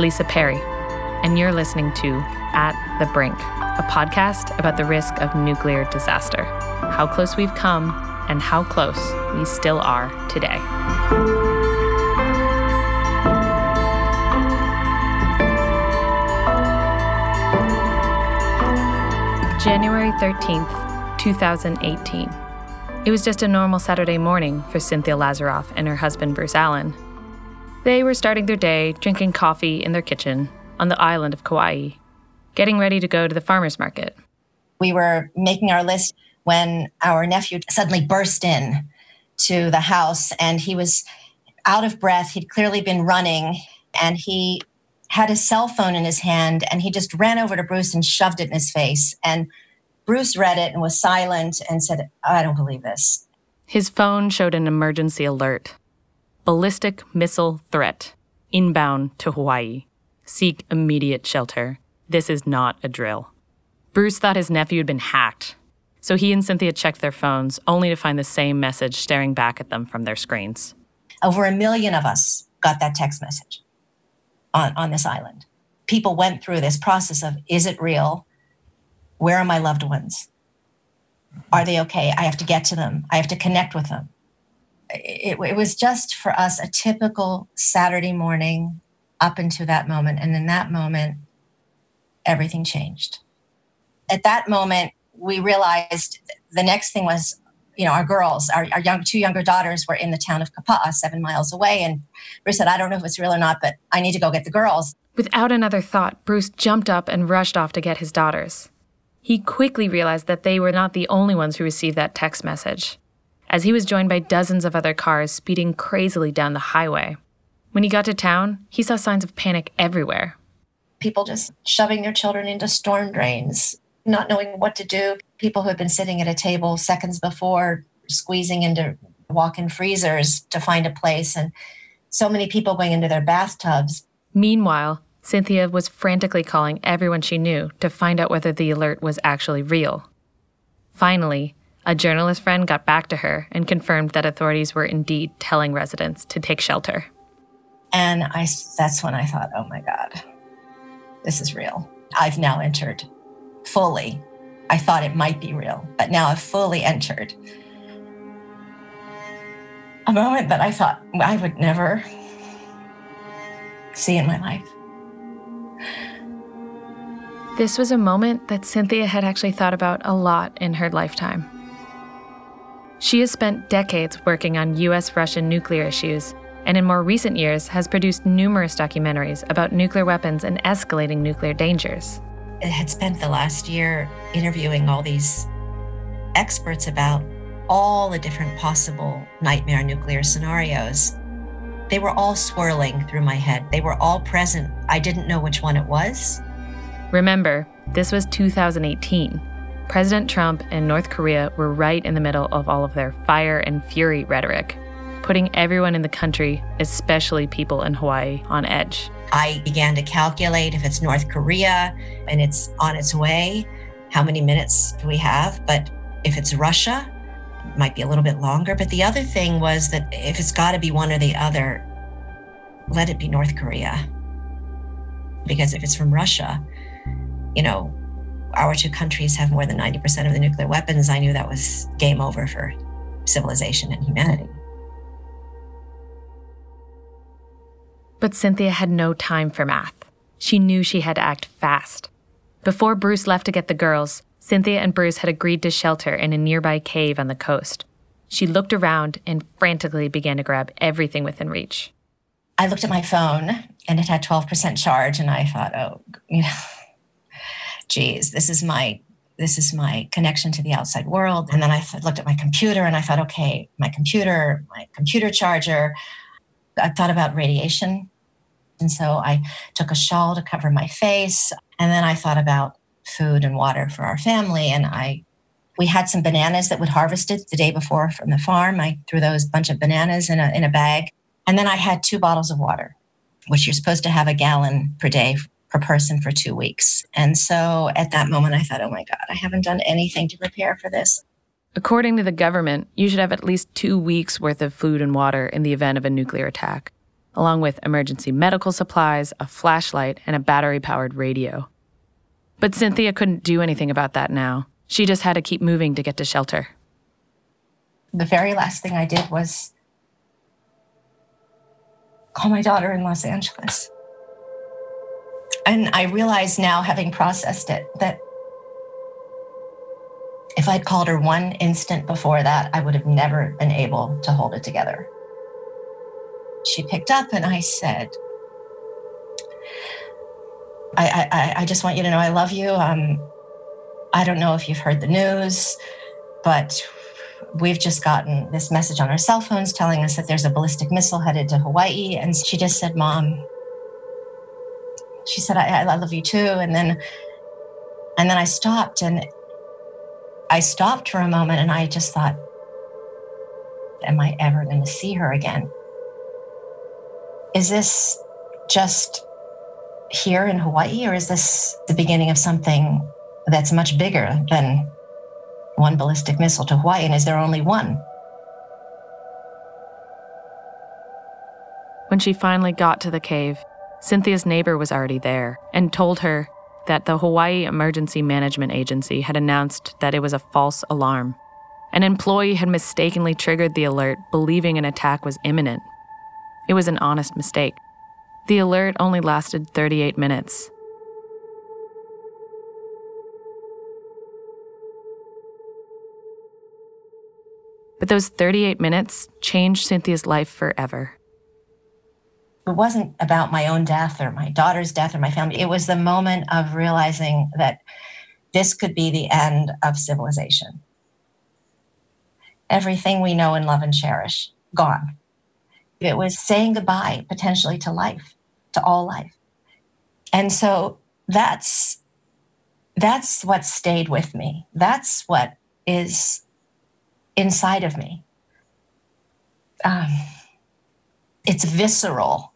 Lisa Perry, and you're listening to At the Brink, a podcast about the risk of nuclear disaster, how close we've come, and how close we still are today. January 13th, 2018. It was just a normal Saturday morning for Cynthia Lazaroff and her husband Bruce Allen. They were starting their day drinking coffee in their kitchen on the island of Kauai, getting ready to go to the farmer's market. We were making our list when our nephew suddenly burst in to the house and he was out of breath. He'd clearly been running and he had his cell phone in his hand and he just ran over to Bruce and shoved it in his face. And Bruce read it and was silent and said, I don't believe this. His phone showed an emergency alert ballistic missile threat inbound to Hawaii. Seek immediate shelter. This is not a drill. Bruce thought his nephew had been hacked, so he and Cynthia checked their phones only to find the same message staring back at them from their screens. Over a million of us got that text message on, on this island. People went through this process of is it real? Where are my loved ones? Are they okay? I have to get to them. I have to connect with them. It, it was just for us a typical Saturday morning up until that moment. And in that moment, everything changed. At that moment, we realized the next thing was you know, our girls, our, our young two younger daughters were in the town of Kapa'a, seven miles away. And Bruce said, I don't know if it's real or not, but I need to go get the girls. Without another thought, Bruce jumped up and rushed off to get his daughters. He quickly realized that they were not the only ones who received that text message, as he was joined by dozens of other cars speeding crazily down the highway. When he got to town, he saw signs of panic everywhere. People just shoving their children into storm drains, not knowing what to do. People who had been sitting at a table seconds before, squeezing into walk in freezers to find a place, and so many people going into their bathtubs. Meanwhile, Cynthia was frantically calling everyone she knew to find out whether the alert was actually real. Finally, a journalist friend got back to her and confirmed that authorities were indeed telling residents to take shelter. And I, that's when I thought, oh my God, this is real. I've now entered fully. I thought it might be real, but now I've fully entered a moment that I thought I would never see in my life. This was a moment that Cynthia had actually thought about a lot in her lifetime. She has spent decades working on US Russian nuclear issues, and in more recent years has produced numerous documentaries about nuclear weapons and escalating nuclear dangers I had spent the last year interviewing all these experts about all the different possible nightmare nuclear scenarios. They were all swirling through my head. They were all present. I didn't know which one it was. Remember, this was 2018. President Trump and North Korea were right in the middle of all of their fire and fury rhetoric, putting everyone in the country, especially people in Hawaii, on edge. I began to calculate if it's North Korea and it's on its way, how many minutes do we have? But if it's Russia, it might be a little bit longer. But the other thing was that if it's got to be one or the other, let it be North Korea. Because if it's from Russia, you know, our two countries have more than 90% of the nuclear weapons. I knew that was game over for civilization and humanity. But Cynthia had no time for math. She knew she had to act fast. Before Bruce left to get the girls, Cynthia and Bruce had agreed to shelter in a nearby cave on the coast. She looked around and frantically began to grab everything within reach. I looked at my phone and it had 12% charge, and I thought, oh, you know, geez, this is my this is my connection to the outside world. And then I looked at my computer and I thought, okay, my computer, my computer charger. I thought about radiation and so I took a shawl to cover my face. And then I thought about food and water for our family. And I we had some bananas that we'd harvested the day before from the farm. I threw those bunch of bananas in a in a bag. And then I had two bottles of water, which you're supposed to have a gallon per day per person for two weeks. And so at that moment I thought, oh my God, I haven't done anything to prepare for this. According to the government, you should have at least two weeks worth of food and water in the event of a nuclear attack. along with emergency medical supplies, a flashlight, and a battery powered radio. But Cynthia couldn't do anything about that now. She just had to keep moving to get to shelter. The very last thing I did was call my daughter in Los Angeles. And I realize now, having processed it, that if I'd called her one instant before that, I would have never been able to hold it together. She picked up and I said, I, I, I just want you to know I love you. Um, I don't know if you've heard the news, but we've just gotten this message on our cell phones telling us that there's a ballistic missile headed to Hawaii. And she just said, Mom, she said, I, I love you too. And then, and then I stopped and I stopped for a moment and I just thought, am I ever going to see her again? Is this just here in Hawaii or is this the beginning of something that's much bigger than one ballistic missile to Hawaii? And is there only one? When she finally got to the cave, Cynthia's neighbor was already there and told her that the Hawaii Emergency Management Agency had announced that it was a false alarm. An employee had mistakenly triggered the alert, believing an attack was imminent. It was an honest mistake. The alert only lasted 38 minutes. But those 38 minutes changed Cynthia's life forever it wasn't about my own death or my daughter's death or my family. It was the moment of realizing that this could be the end of civilization. Everything we know and love and cherish, gone. It was saying goodbye potentially to life, to all life. And so that's that's what stayed with me. That's what is inside of me. Um, it's visceral.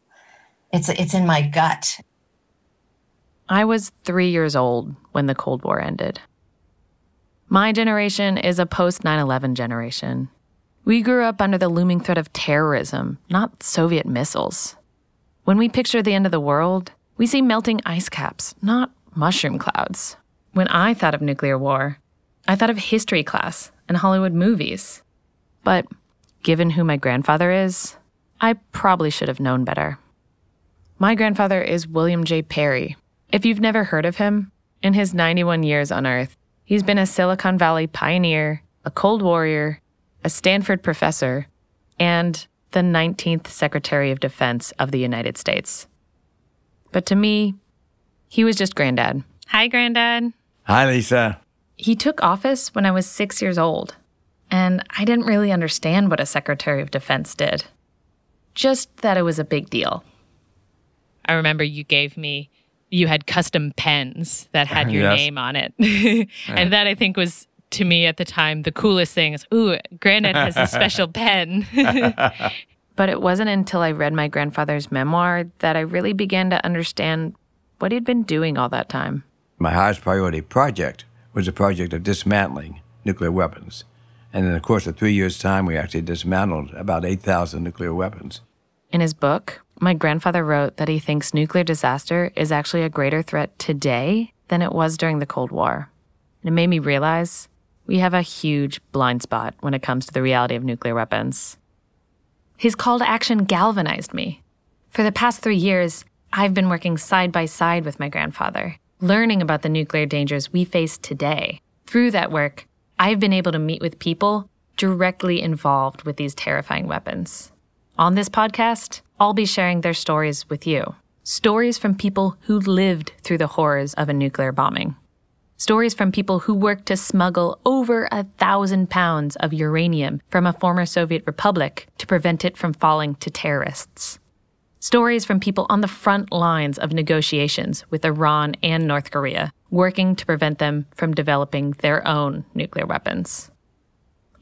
It's it's in my gut. I was 3 years old when the Cold War ended. My generation is a post 9/11 generation. We grew up under the looming threat of terrorism, not Soviet missiles. When we picture the end of the world, we see melting ice caps, not mushroom clouds. When I thought of nuclear war, I thought of history class and Hollywood movies. But given who my grandfather is, I probably should have known better. My grandfather is William J. Perry. If you've never heard of him, in his 91 years on Earth, he's been a Silicon Valley pioneer, a Cold Warrior, a Stanford professor, and the 19th Secretary of Defense of the United States. But to me, he was just granddad. Hi, granddad. Hi, Lisa. He took office when I was six years old, and I didn't really understand what a Secretary of Defense did just that it was a big deal. I remember you gave me, you had custom pens that had your yes. name on it. and that I think was, to me at the time, the coolest thing is, ooh, Granddad has a special pen. but it wasn't until I read my grandfather's memoir that I really began to understand what he'd been doing all that time. My highest priority project was the project of dismantling nuclear weapons. And in the course of three years' time, we actually dismantled about 8,000 nuclear weapons. In his book, my grandfather wrote that he thinks nuclear disaster is actually a greater threat today than it was during the Cold War. And it made me realize we have a huge blind spot when it comes to the reality of nuclear weapons. His call to action galvanized me. For the past three years, I've been working side by side with my grandfather, learning about the nuclear dangers we face today. Through that work, I've been able to meet with people directly involved with these terrifying weapons. On this podcast, I'll be sharing their stories with you. Stories from people who lived through the horrors of a nuclear bombing. Stories from people who worked to smuggle over a thousand pounds of uranium from a former Soviet republic to prevent it from falling to terrorists. Stories from people on the front lines of negotiations with Iran and North Korea, working to prevent them from developing their own nuclear weapons.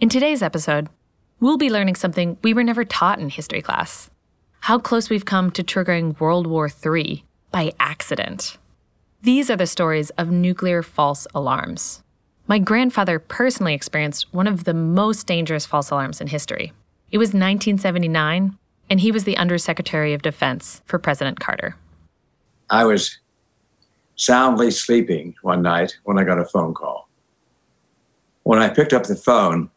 In today's episode, we'll be learning something we were never taught in history class how close we've come to triggering World War III by accident. These are the stories of nuclear false alarms. My grandfather personally experienced one of the most dangerous false alarms in history. It was 1979 and he was the Undersecretary of Defense for President Carter. I was soundly sleeping one night when I got a phone call. When I picked up the phone,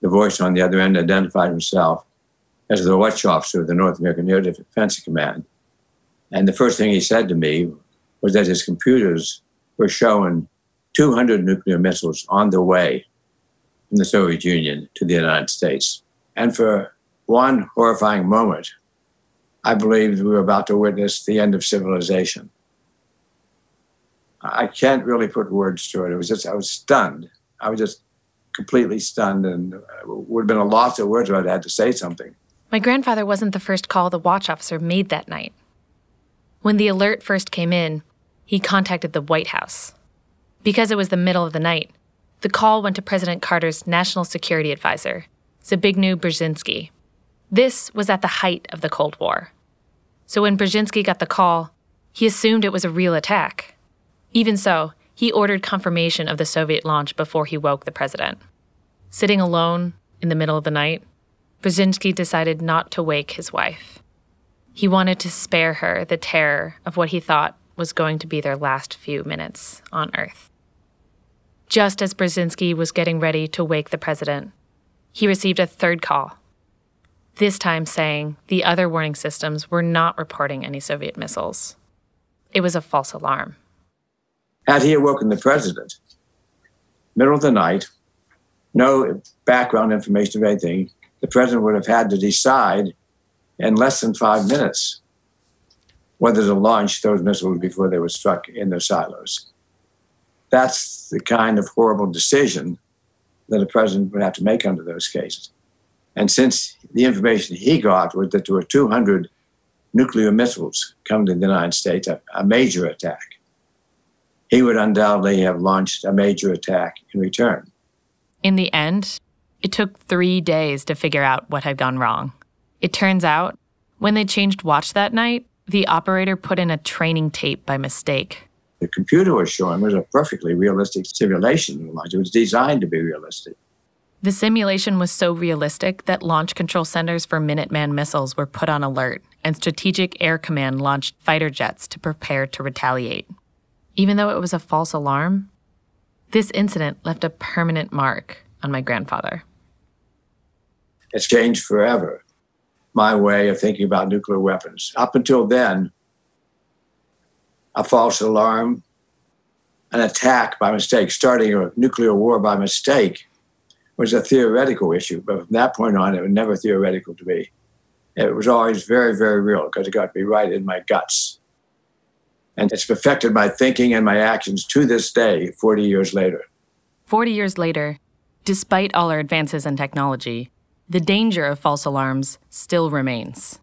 the voice on the other end identified himself as the watch officer of the North American Air Defense Command. And the first thing he said to me was that his computers were showing 200 nuclear missiles on the way from the Soviet Union to the United States. And for one horrifying moment, I believed we were about to witness the end of civilization. I can't really put words to it. It was just, I was stunned. I was just completely stunned and would have been a loss of words if I'd had to say something. My grandfather wasn't the first call the watch officer made that night. When the alert first came in, he contacted the White House. Because it was the middle of the night, the call went to President Carter's national security advisor, Zbigniew Brzezinski. This was at the height of the Cold War. So when Brzezinski got the call, he assumed it was a real attack. Even so, he ordered confirmation of the Soviet launch before he woke the president. Sitting alone in the middle of the night, Brzezinski decided not to wake his wife. He wanted to spare her the terror of what he thought was going to be their last few minutes on Earth. Just as Brzezinski was getting ready to wake the president, he received a third call, this time saying the other warning systems were not reporting any Soviet missiles. It was a false alarm. Had he awoken the president, middle of the night, no background information of anything, the president would have had to decide in less than five minutes whether to launch those missiles before they were struck in their silos. That's the kind of horrible decision that a president would have to make under those cases. And since the information he got was that there were 200 nuclear missiles coming to the United States, a, a major attack, he would undoubtedly have launched a major attack in return. In the end, it took three days to figure out what had gone wrong. It turns out, when they changed watch that night, the operator put in a training tape by mistake. The computer was showing was a perfectly realistic simulation. It was designed to be realistic. The simulation was so realistic that launch control centers for Minuteman missiles were put on alert, and Strategic Air Command launched fighter jets to prepare to retaliate. Even though it was a false alarm, this incident left a permanent mark on my grandfather. It's changed forever my way of thinking about nuclear weapons. Up until then, a false alarm, an attack by mistake, starting a nuclear war by mistake was a theoretical issue. But from that point on, it was never theoretical to me. It was always very, very real because it got be right in my guts. And it's affected my thinking and my actions to this day, 40 years later. 40 years later, despite all our advances in technology, the danger of false alarms still remains.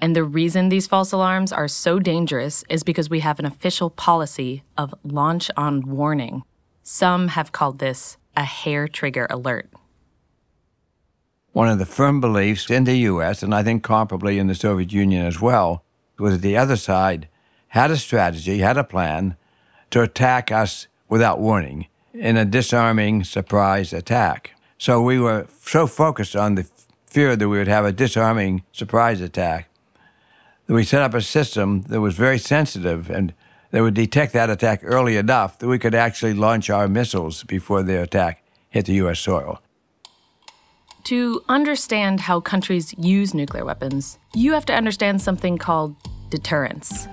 And the reason these false alarms are so dangerous is because we have an official policy of launch on warning. Some have called this a hair trigger alert. One of the firm beliefs in the US, and I think comparably in the Soviet Union as well, was that the other side had a strategy, had a plan to attack us without warning in a disarming surprise attack. So we were so focused on the fear that we would have a disarming surprise attack that we set up a system that was very sensitive and that would detect that attack early enough that we could actually launch our missiles before the attack hit the U.S. soil. To understand how countries use nuclear weapons, you have to understand something called deterrence.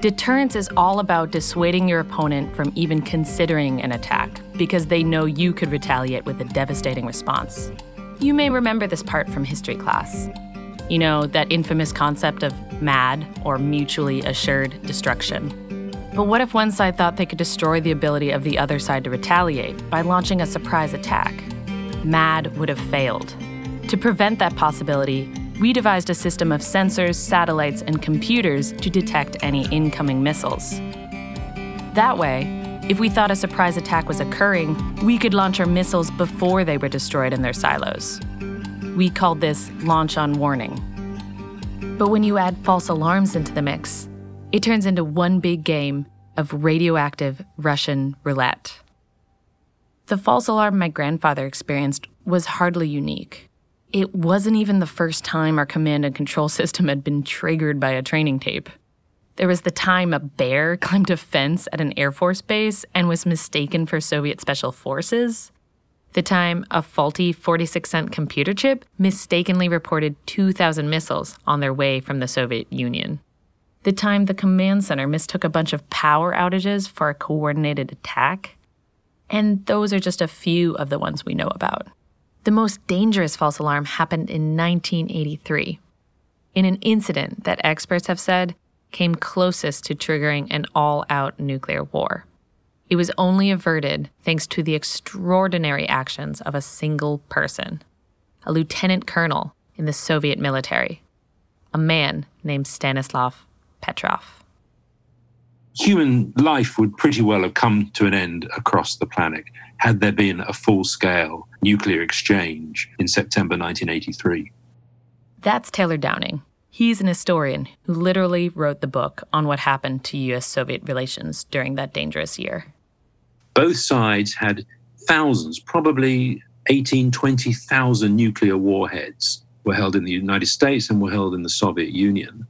Deterrence is all about dissuading your opponent from even considering an attack because they know you could retaliate with a devastating response. You may remember this part from history class. You know, that infamous concept of MAD, or mutually assured destruction. But what if one side thought they could destroy the ability of the other side to retaliate by launching a surprise attack? MAD would have failed. To prevent that possibility, we devised a system of sensors, satellites, and computers to detect any incoming missiles. That way, if we thought a surprise attack was occurring, we could launch our missiles before they were destroyed in their silos. We called this launch on warning. But when you add false alarms into the mix, it turns into one big game of radioactive Russian roulette. The false alarm my grandfather experienced was hardly unique. It wasn't even the first time our command and control system had been triggered by a training tape. There was the time a bear climbed a fence at an Air Force base and was mistaken for Soviet Special Forces. The time a faulty 46 cent computer chip mistakenly reported 2,000 missiles on their way from the Soviet Union. The time the command center mistook a bunch of power outages for a coordinated attack. And those are just a few of the ones we know about. The most dangerous false alarm happened in 1983, in an incident that experts have said came closest to triggering an all out nuclear war. It was only averted thanks to the extraordinary actions of a single person, a lieutenant colonel in the Soviet military, a man named Stanislav Petrov. Human life would pretty well have come to an end across the planet had there been a full scale nuclear exchange in September 1983. That's Taylor Downing. He's an historian who literally wrote the book on what happened to US Soviet relations during that dangerous year. Both sides had thousands, probably 18, 20,000 nuclear warheads were held in the United States and were held in the Soviet Union.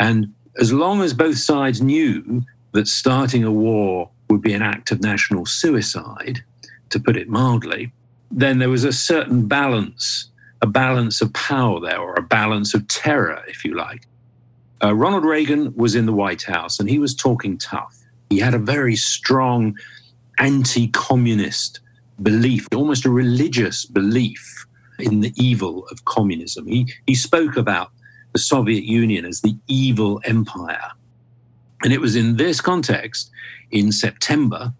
And as long as both sides knew that starting a war would be an act of national suicide, to put it mildly, then there was a certain balance, a balance of power there, or a balance of terror, if you like. Uh, Ronald Reagan was in the White House and he was talking tough. He had a very strong anti communist belief, almost a religious belief in the evil of communism. He, he spoke about the Soviet Union as the evil empire. And it was in this context, in September,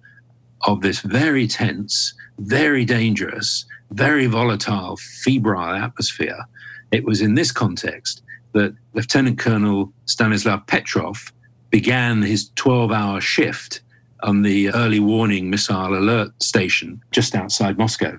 of this very tense, very dangerous, very volatile, febrile atmosphere. It was in this context that Lieutenant Colonel Stanislav Petrov began his 12 hour shift on the early warning missile alert station just outside Moscow.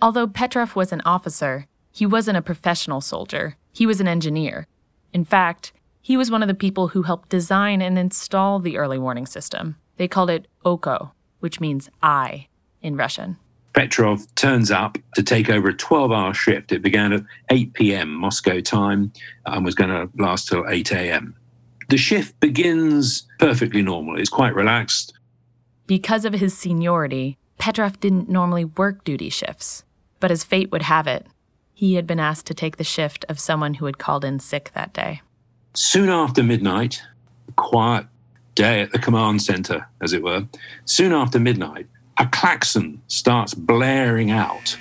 Although Petrov was an officer, he wasn't a professional soldier. He was an engineer. In fact, he was one of the people who helped design and install the early warning system. They called it OKO, which means eye in Russian. Petrov turns up to take over a 12 hour shift. It began at 8 p.m. Moscow time and was going to last till 8 a.m. The shift begins perfectly normal, it's quite relaxed. Because of his seniority, Petrov didn't normally work duty shifts. But as fate would have it, he had been asked to take the shift of someone who had called in sick that day. Soon after midnight, quiet day at the command center, as it were, soon after midnight, a klaxon starts blaring out,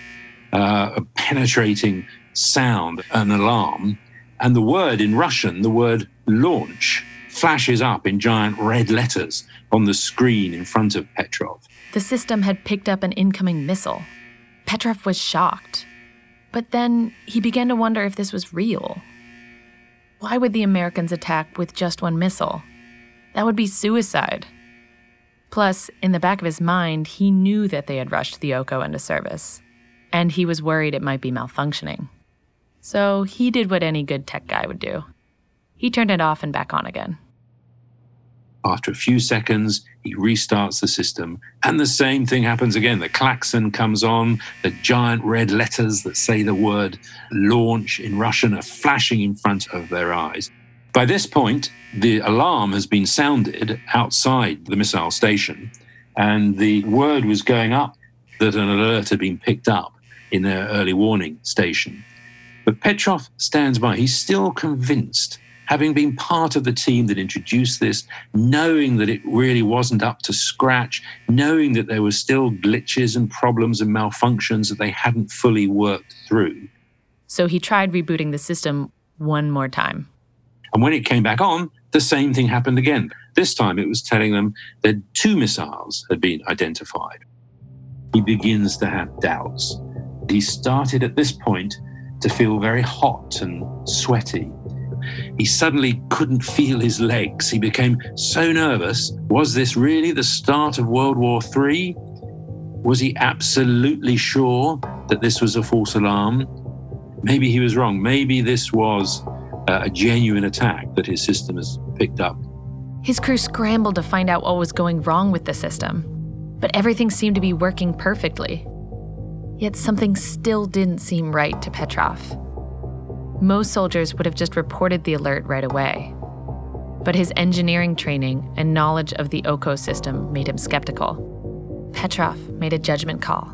uh, a penetrating sound, an alarm, and the word in Russian, the word launch, flashes up in giant red letters on the screen in front of Petrov. The system had picked up an incoming missile. Petrov was shocked. But then he began to wonder if this was real. Why would the Americans attack with just one missile? That would be suicide. Plus, in the back of his mind, he knew that they had rushed the Oko into service, and he was worried it might be malfunctioning. So he did what any good tech guy would do he turned it off and back on again. After a few seconds, he restarts the system, and the same thing happens again. The klaxon comes on, the giant red letters that say the word launch in Russian are flashing in front of their eyes. By this point, the alarm has been sounded outside the missile station, and the word was going up that an alert had been picked up in their early warning station. But Petrov stands by. He's still convinced, having been part of the team that introduced this, knowing that it really wasn't up to scratch, knowing that there were still glitches and problems and malfunctions that they hadn't fully worked through. So he tried rebooting the system one more time. And when it came back on, the same thing happened again. This time it was telling them that two missiles had been identified. He begins to have doubts. He started at this point to feel very hot and sweaty. He suddenly couldn't feel his legs. He became so nervous. Was this really the start of World War III? Was he absolutely sure that this was a false alarm? Maybe he was wrong. Maybe this was uh, a genuine attack that his system has picked up. His crew scrambled to find out what was going wrong with the system, but everything seemed to be working perfectly. Yet something still didn't seem right to Petrov. Most soldiers would have just reported the alert right away. But his engineering training and knowledge of the Oko system made him skeptical. Petrov made a judgment call,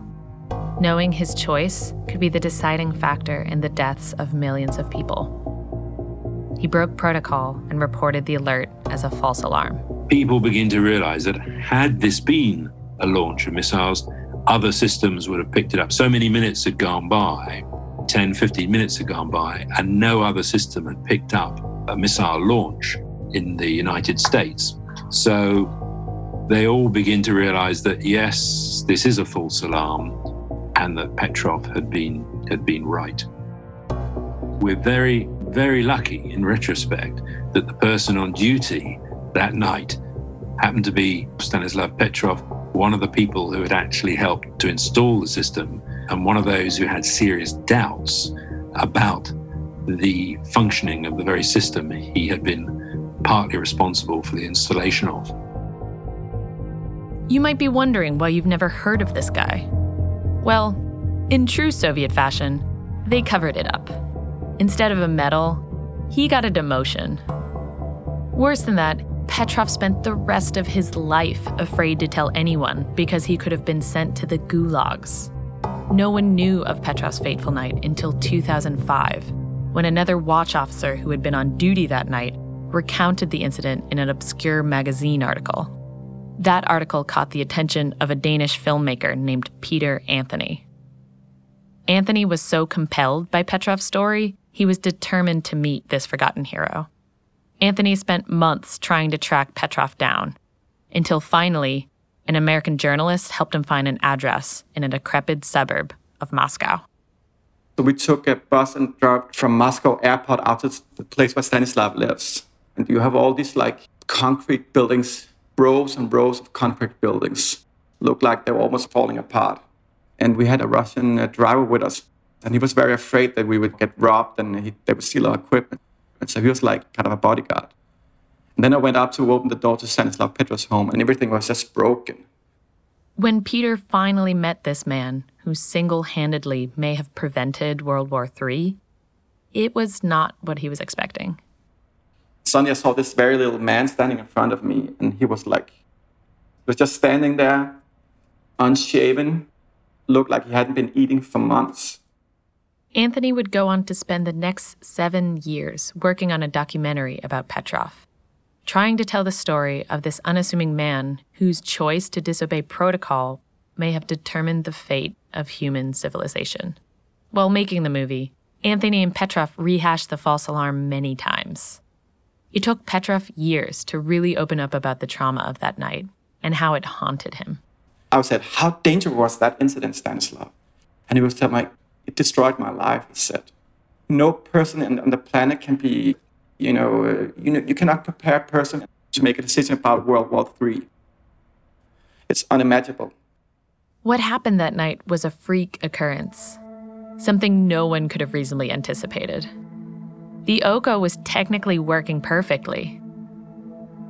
knowing his choice could be the deciding factor in the deaths of millions of people. He broke protocol and reported the alert as a false alarm. People begin to realize that had this been a launch of missiles, other systems would have picked it up. So many minutes had gone by, 10, 15 minutes had gone by, and no other system had picked up a missile launch in the United States. So they all begin to realize that yes, this is a false alarm and that Petrov had been had been right. We're very, very lucky in retrospect that the person on duty that night happened to be Stanislav Petrov, one of the people who had actually helped to install the system and one of those who had serious doubts about the functioning of the very system he had been partly responsible for the installation of. You might be wondering why you've never heard of this guy. Well, in true Soviet fashion, they covered it up. Instead of a medal, he got a demotion. Worse than that, Petrov spent the rest of his life afraid to tell anyone because he could have been sent to the gulags. No one knew of Petrov's fateful night until 2005, when another watch officer who had been on duty that night recounted the incident in an obscure magazine article. That article caught the attention of a Danish filmmaker named Peter Anthony. Anthony was so compelled by Petrov's story, he was determined to meet this forgotten hero. Anthony spent months trying to track Petrov down, until finally, an American journalist helped him find an address in a decrepit suburb of Moscow. So we took a bus and drove from Moscow airport out to the place where Stanislav lives. And you have all these like concrete buildings, rows and rows of concrete buildings. Look like they were almost falling apart. And we had a Russian uh, driver with us. And he was very afraid that we would get robbed and he, they would steal our equipment. And so he was like kind of a bodyguard. And then I went up to open the door to Stanislav Petrov's home, and everything was just broken. When Peter finally met this man, who single handedly may have prevented World War III, it was not what he was expecting. Sonia saw this very little man standing in front of me, and he was like, he was just standing there, unshaven, looked like he hadn't been eating for months. Anthony would go on to spend the next seven years working on a documentary about Petrov, trying to tell the story of this unassuming man whose choice to disobey protocol may have determined the fate of human civilization. While making the movie, Anthony and Petrov rehashed the false alarm many times. It took Petrov years to really open up about the trauma of that night and how it haunted him. I said, How dangerous was that incident, Stanislav? And he was telling me, it destroyed my life, he said. No person on the planet can be, you know, uh, you know, you cannot prepare a person to make a decision about World War III. It's unimaginable. What happened that night was a freak occurrence, something no one could have reasonably anticipated. The Oko was technically working perfectly.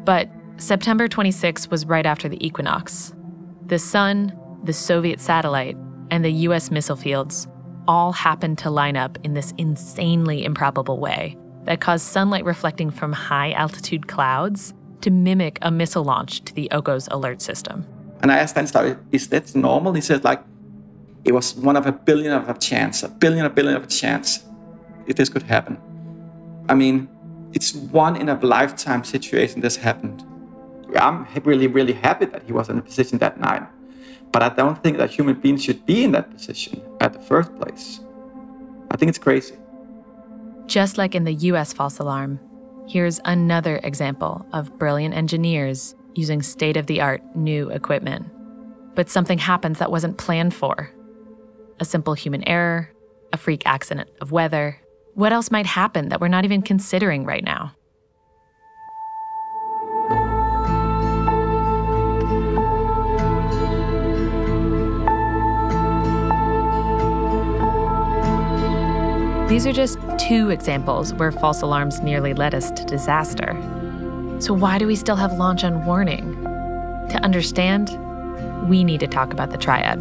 But September 26 was right after the equinox. The sun, the Soviet satellite, and the US missile fields all happened to line up in this insanely improbable way that caused sunlight reflecting from high altitude clouds to mimic a missile launch to the Oko's alert system. And I asked Stanislav, is that normal? He said, like, it was one of a billion of a chance, a billion, a billion of a chance if this could happen. I mean, it's one in a lifetime situation this happened. I'm really, really happy that he was in a position that night. But I don't think that human beings should be in that position at the first place. I think it's crazy. Just like in the US false alarm, here's another example of brilliant engineers using state of the art new equipment. But something happens that wasn't planned for a simple human error, a freak accident of weather. What else might happen that we're not even considering right now? These are just two examples where false alarms nearly led us to disaster. So, why do we still have launch on warning? To understand, we need to talk about the triad.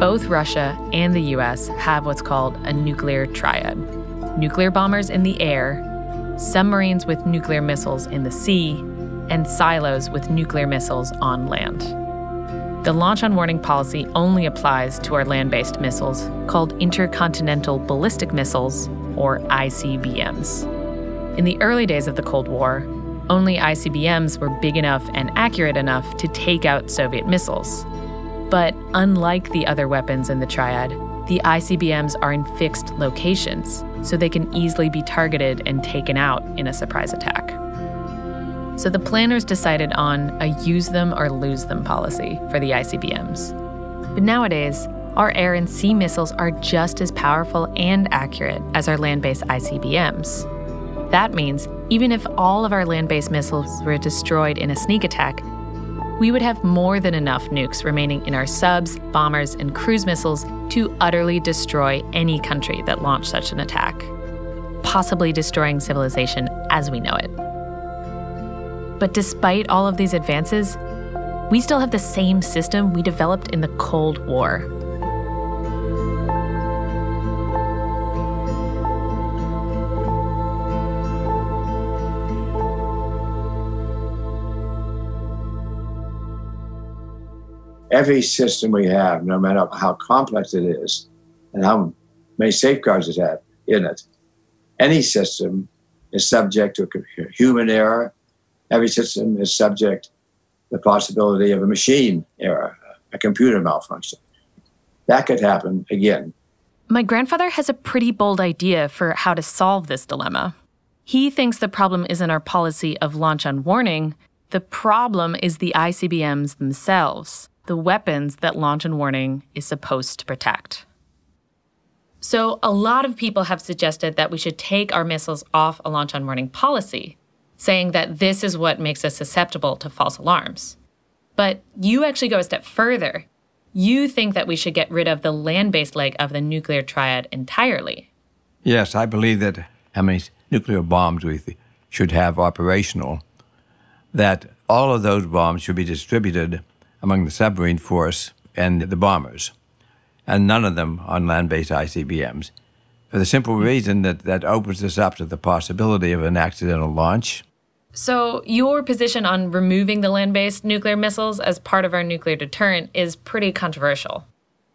Both Russia and the US have what's called a nuclear triad nuclear bombers in the air, submarines with nuclear missiles in the sea, and silos with nuclear missiles on land. The launch on warning policy only applies to our land based missiles called intercontinental ballistic missiles, or ICBMs. In the early days of the Cold War, only ICBMs were big enough and accurate enough to take out Soviet missiles. But unlike the other weapons in the triad, the ICBMs are in fixed locations, so they can easily be targeted and taken out in a surprise attack. So the planners decided on a use them or lose them policy for the ICBMs. But nowadays, our air and sea missiles are just as powerful and accurate as our land based ICBMs. That means even if all of our land based missiles were destroyed in a sneak attack, we would have more than enough nukes remaining in our subs, bombers, and cruise missiles to utterly destroy any country that launched such an attack, possibly destroying civilization as we know it. But despite all of these advances, we still have the same system we developed in the Cold War every system we have, no matter how complex it is and how many safeguards it has in it, any system is subject to human error. Every system is subject to the possibility of a machine error, a computer malfunction. That could happen again. My grandfather has a pretty bold idea for how to solve this dilemma. He thinks the problem isn't our policy of launch on warning, the problem is the ICBMs themselves the weapons that launch and warning is supposed to protect. So, a lot of people have suggested that we should take our missiles off a launch on warning policy, saying that this is what makes us susceptible to false alarms. But you actually go a step further. You think that we should get rid of the land based leg of the nuclear triad entirely. Yes, I believe that how many nuclear bombs we should have operational, that all of those bombs should be distributed among the submarine force and the bombers, and none of them on land based ICBMs, for the simple reason that that opens us up to the possibility of an accidental launch. So, your position on removing the land based nuclear missiles as part of our nuclear deterrent is pretty controversial.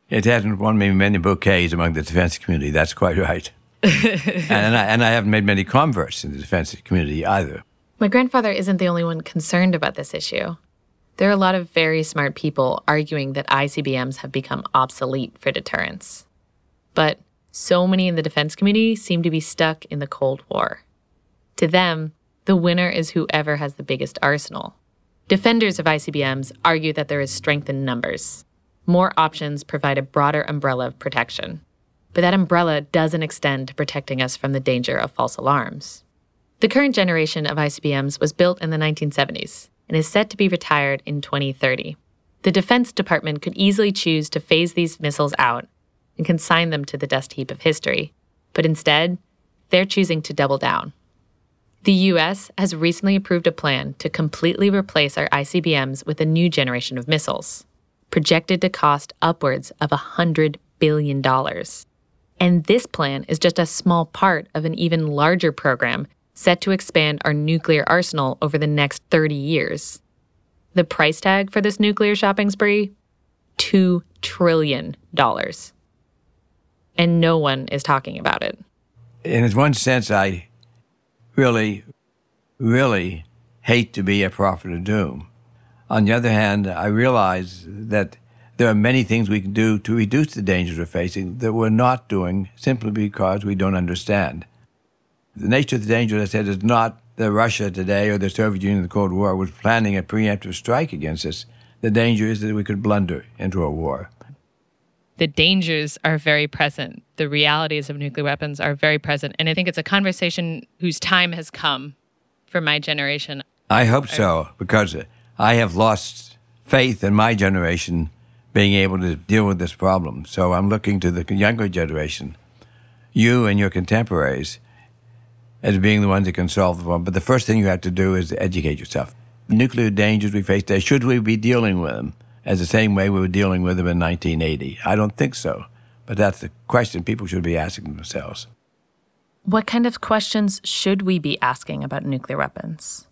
It hasn't won me many bouquets among the defense community, that's quite right. and, I, and I haven't made many converts in the defense community either. My grandfather isn't the only one concerned about this issue. There are a lot of very smart people arguing that ICBMs have become obsolete for deterrence. But so many in the defense community seem to be stuck in the Cold War. To them, the winner is whoever has the biggest arsenal. Defenders of ICBMs argue that there is strength in numbers. More options provide a broader umbrella of protection. But that umbrella doesn't extend to protecting us from the danger of false alarms. The current generation of ICBMs was built in the 1970s and is set to be retired in 2030. The Defense Department could easily choose to phase these missiles out and consign them to the dust heap of history, but instead, they're choosing to double down. The US has recently approved a plan to completely replace our ICBMs with a new generation of missiles, projected to cost upwards of $100 billion. And this plan is just a small part of an even larger program set to expand our nuclear arsenal over the next 30 years. The price tag for this nuclear shopping spree? $2 trillion. And no one is talking about it. In its one sense, I really, really hate to be a prophet of doom. On the other hand, I realize that there are many things we can do to reduce the dangers we're facing that we're not doing simply because we don't understand. The nature of the danger, as I said, is not that Russia today or the Soviet Union in the Cold War was planning a preemptive strike against us. The danger is that we could blunder into a war. The dangers are very present. The realities of nuclear weapons are very present. And I think it's a conversation whose time has come for my generation. I hope so, because I have lost faith in my generation being able to deal with this problem. So I'm looking to the younger generation, you and your contemporaries, as being the ones that can solve the problem. But the first thing you have to do is educate yourself. Nuclear dangers we face today, should we be dealing with them? As the same way we were dealing with them in 1980? I don't think so. But that's the question people should be asking themselves. What kind of questions should we be asking about nuclear weapons?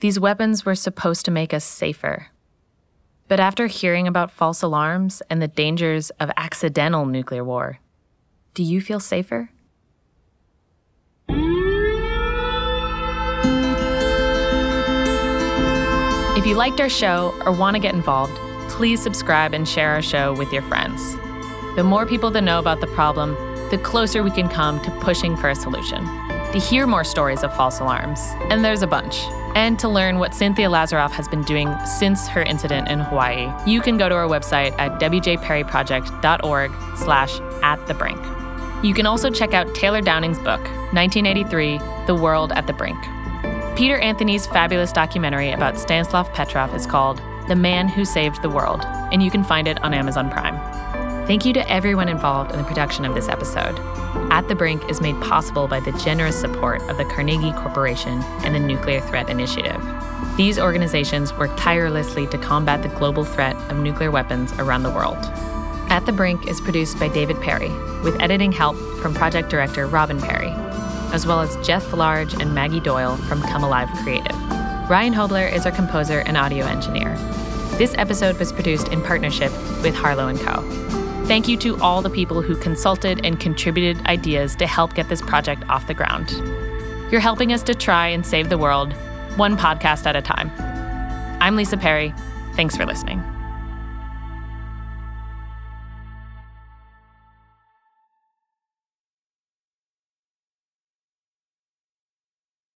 These weapons were supposed to make us safer. But after hearing about false alarms and the dangers of accidental nuclear war, do you feel safer? If you liked our show or want to get involved, please subscribe and share our show with your friends. The more people that know about the problem, the closer we can come to pushing for a solution. To hear more stories of false alarms, and there's a bunch, and to learn what Cynthia Lazaroff has been doing since her incident in Hawaii, you can go to our website at wjperryproject.org slash at the brink. You can also check out Taylor Downing's book, 1983, The World at the Brink. Peter Anthony's fabulous documentary about Stanislav Petrov is called The Man Who Saved the World, and you can find it on Amazon Prime. Thank you to everyone involved in the production of this episode. At the Brink is made possible by the generous support of the Carnegie Corporation and the Nuclear Threat Initiative. These organizations work tirelessly to combat the global threat of nuclear weapons around the world. At the Brink is produced by David Perry, with editing help from project director Robin Perry, as well as Jeff Large and Maggie Doyle from Come Alive Creative. Ryan Hobler is our composer and audio engineer. This episode was produced in partnership with Harlow & Co. Thank you to all the people who consulted and contributed ideas to help get this project off the ground. You're helping us to try and save the world, one podcast at a time. I'm Lisa Perry. Thanks for listening.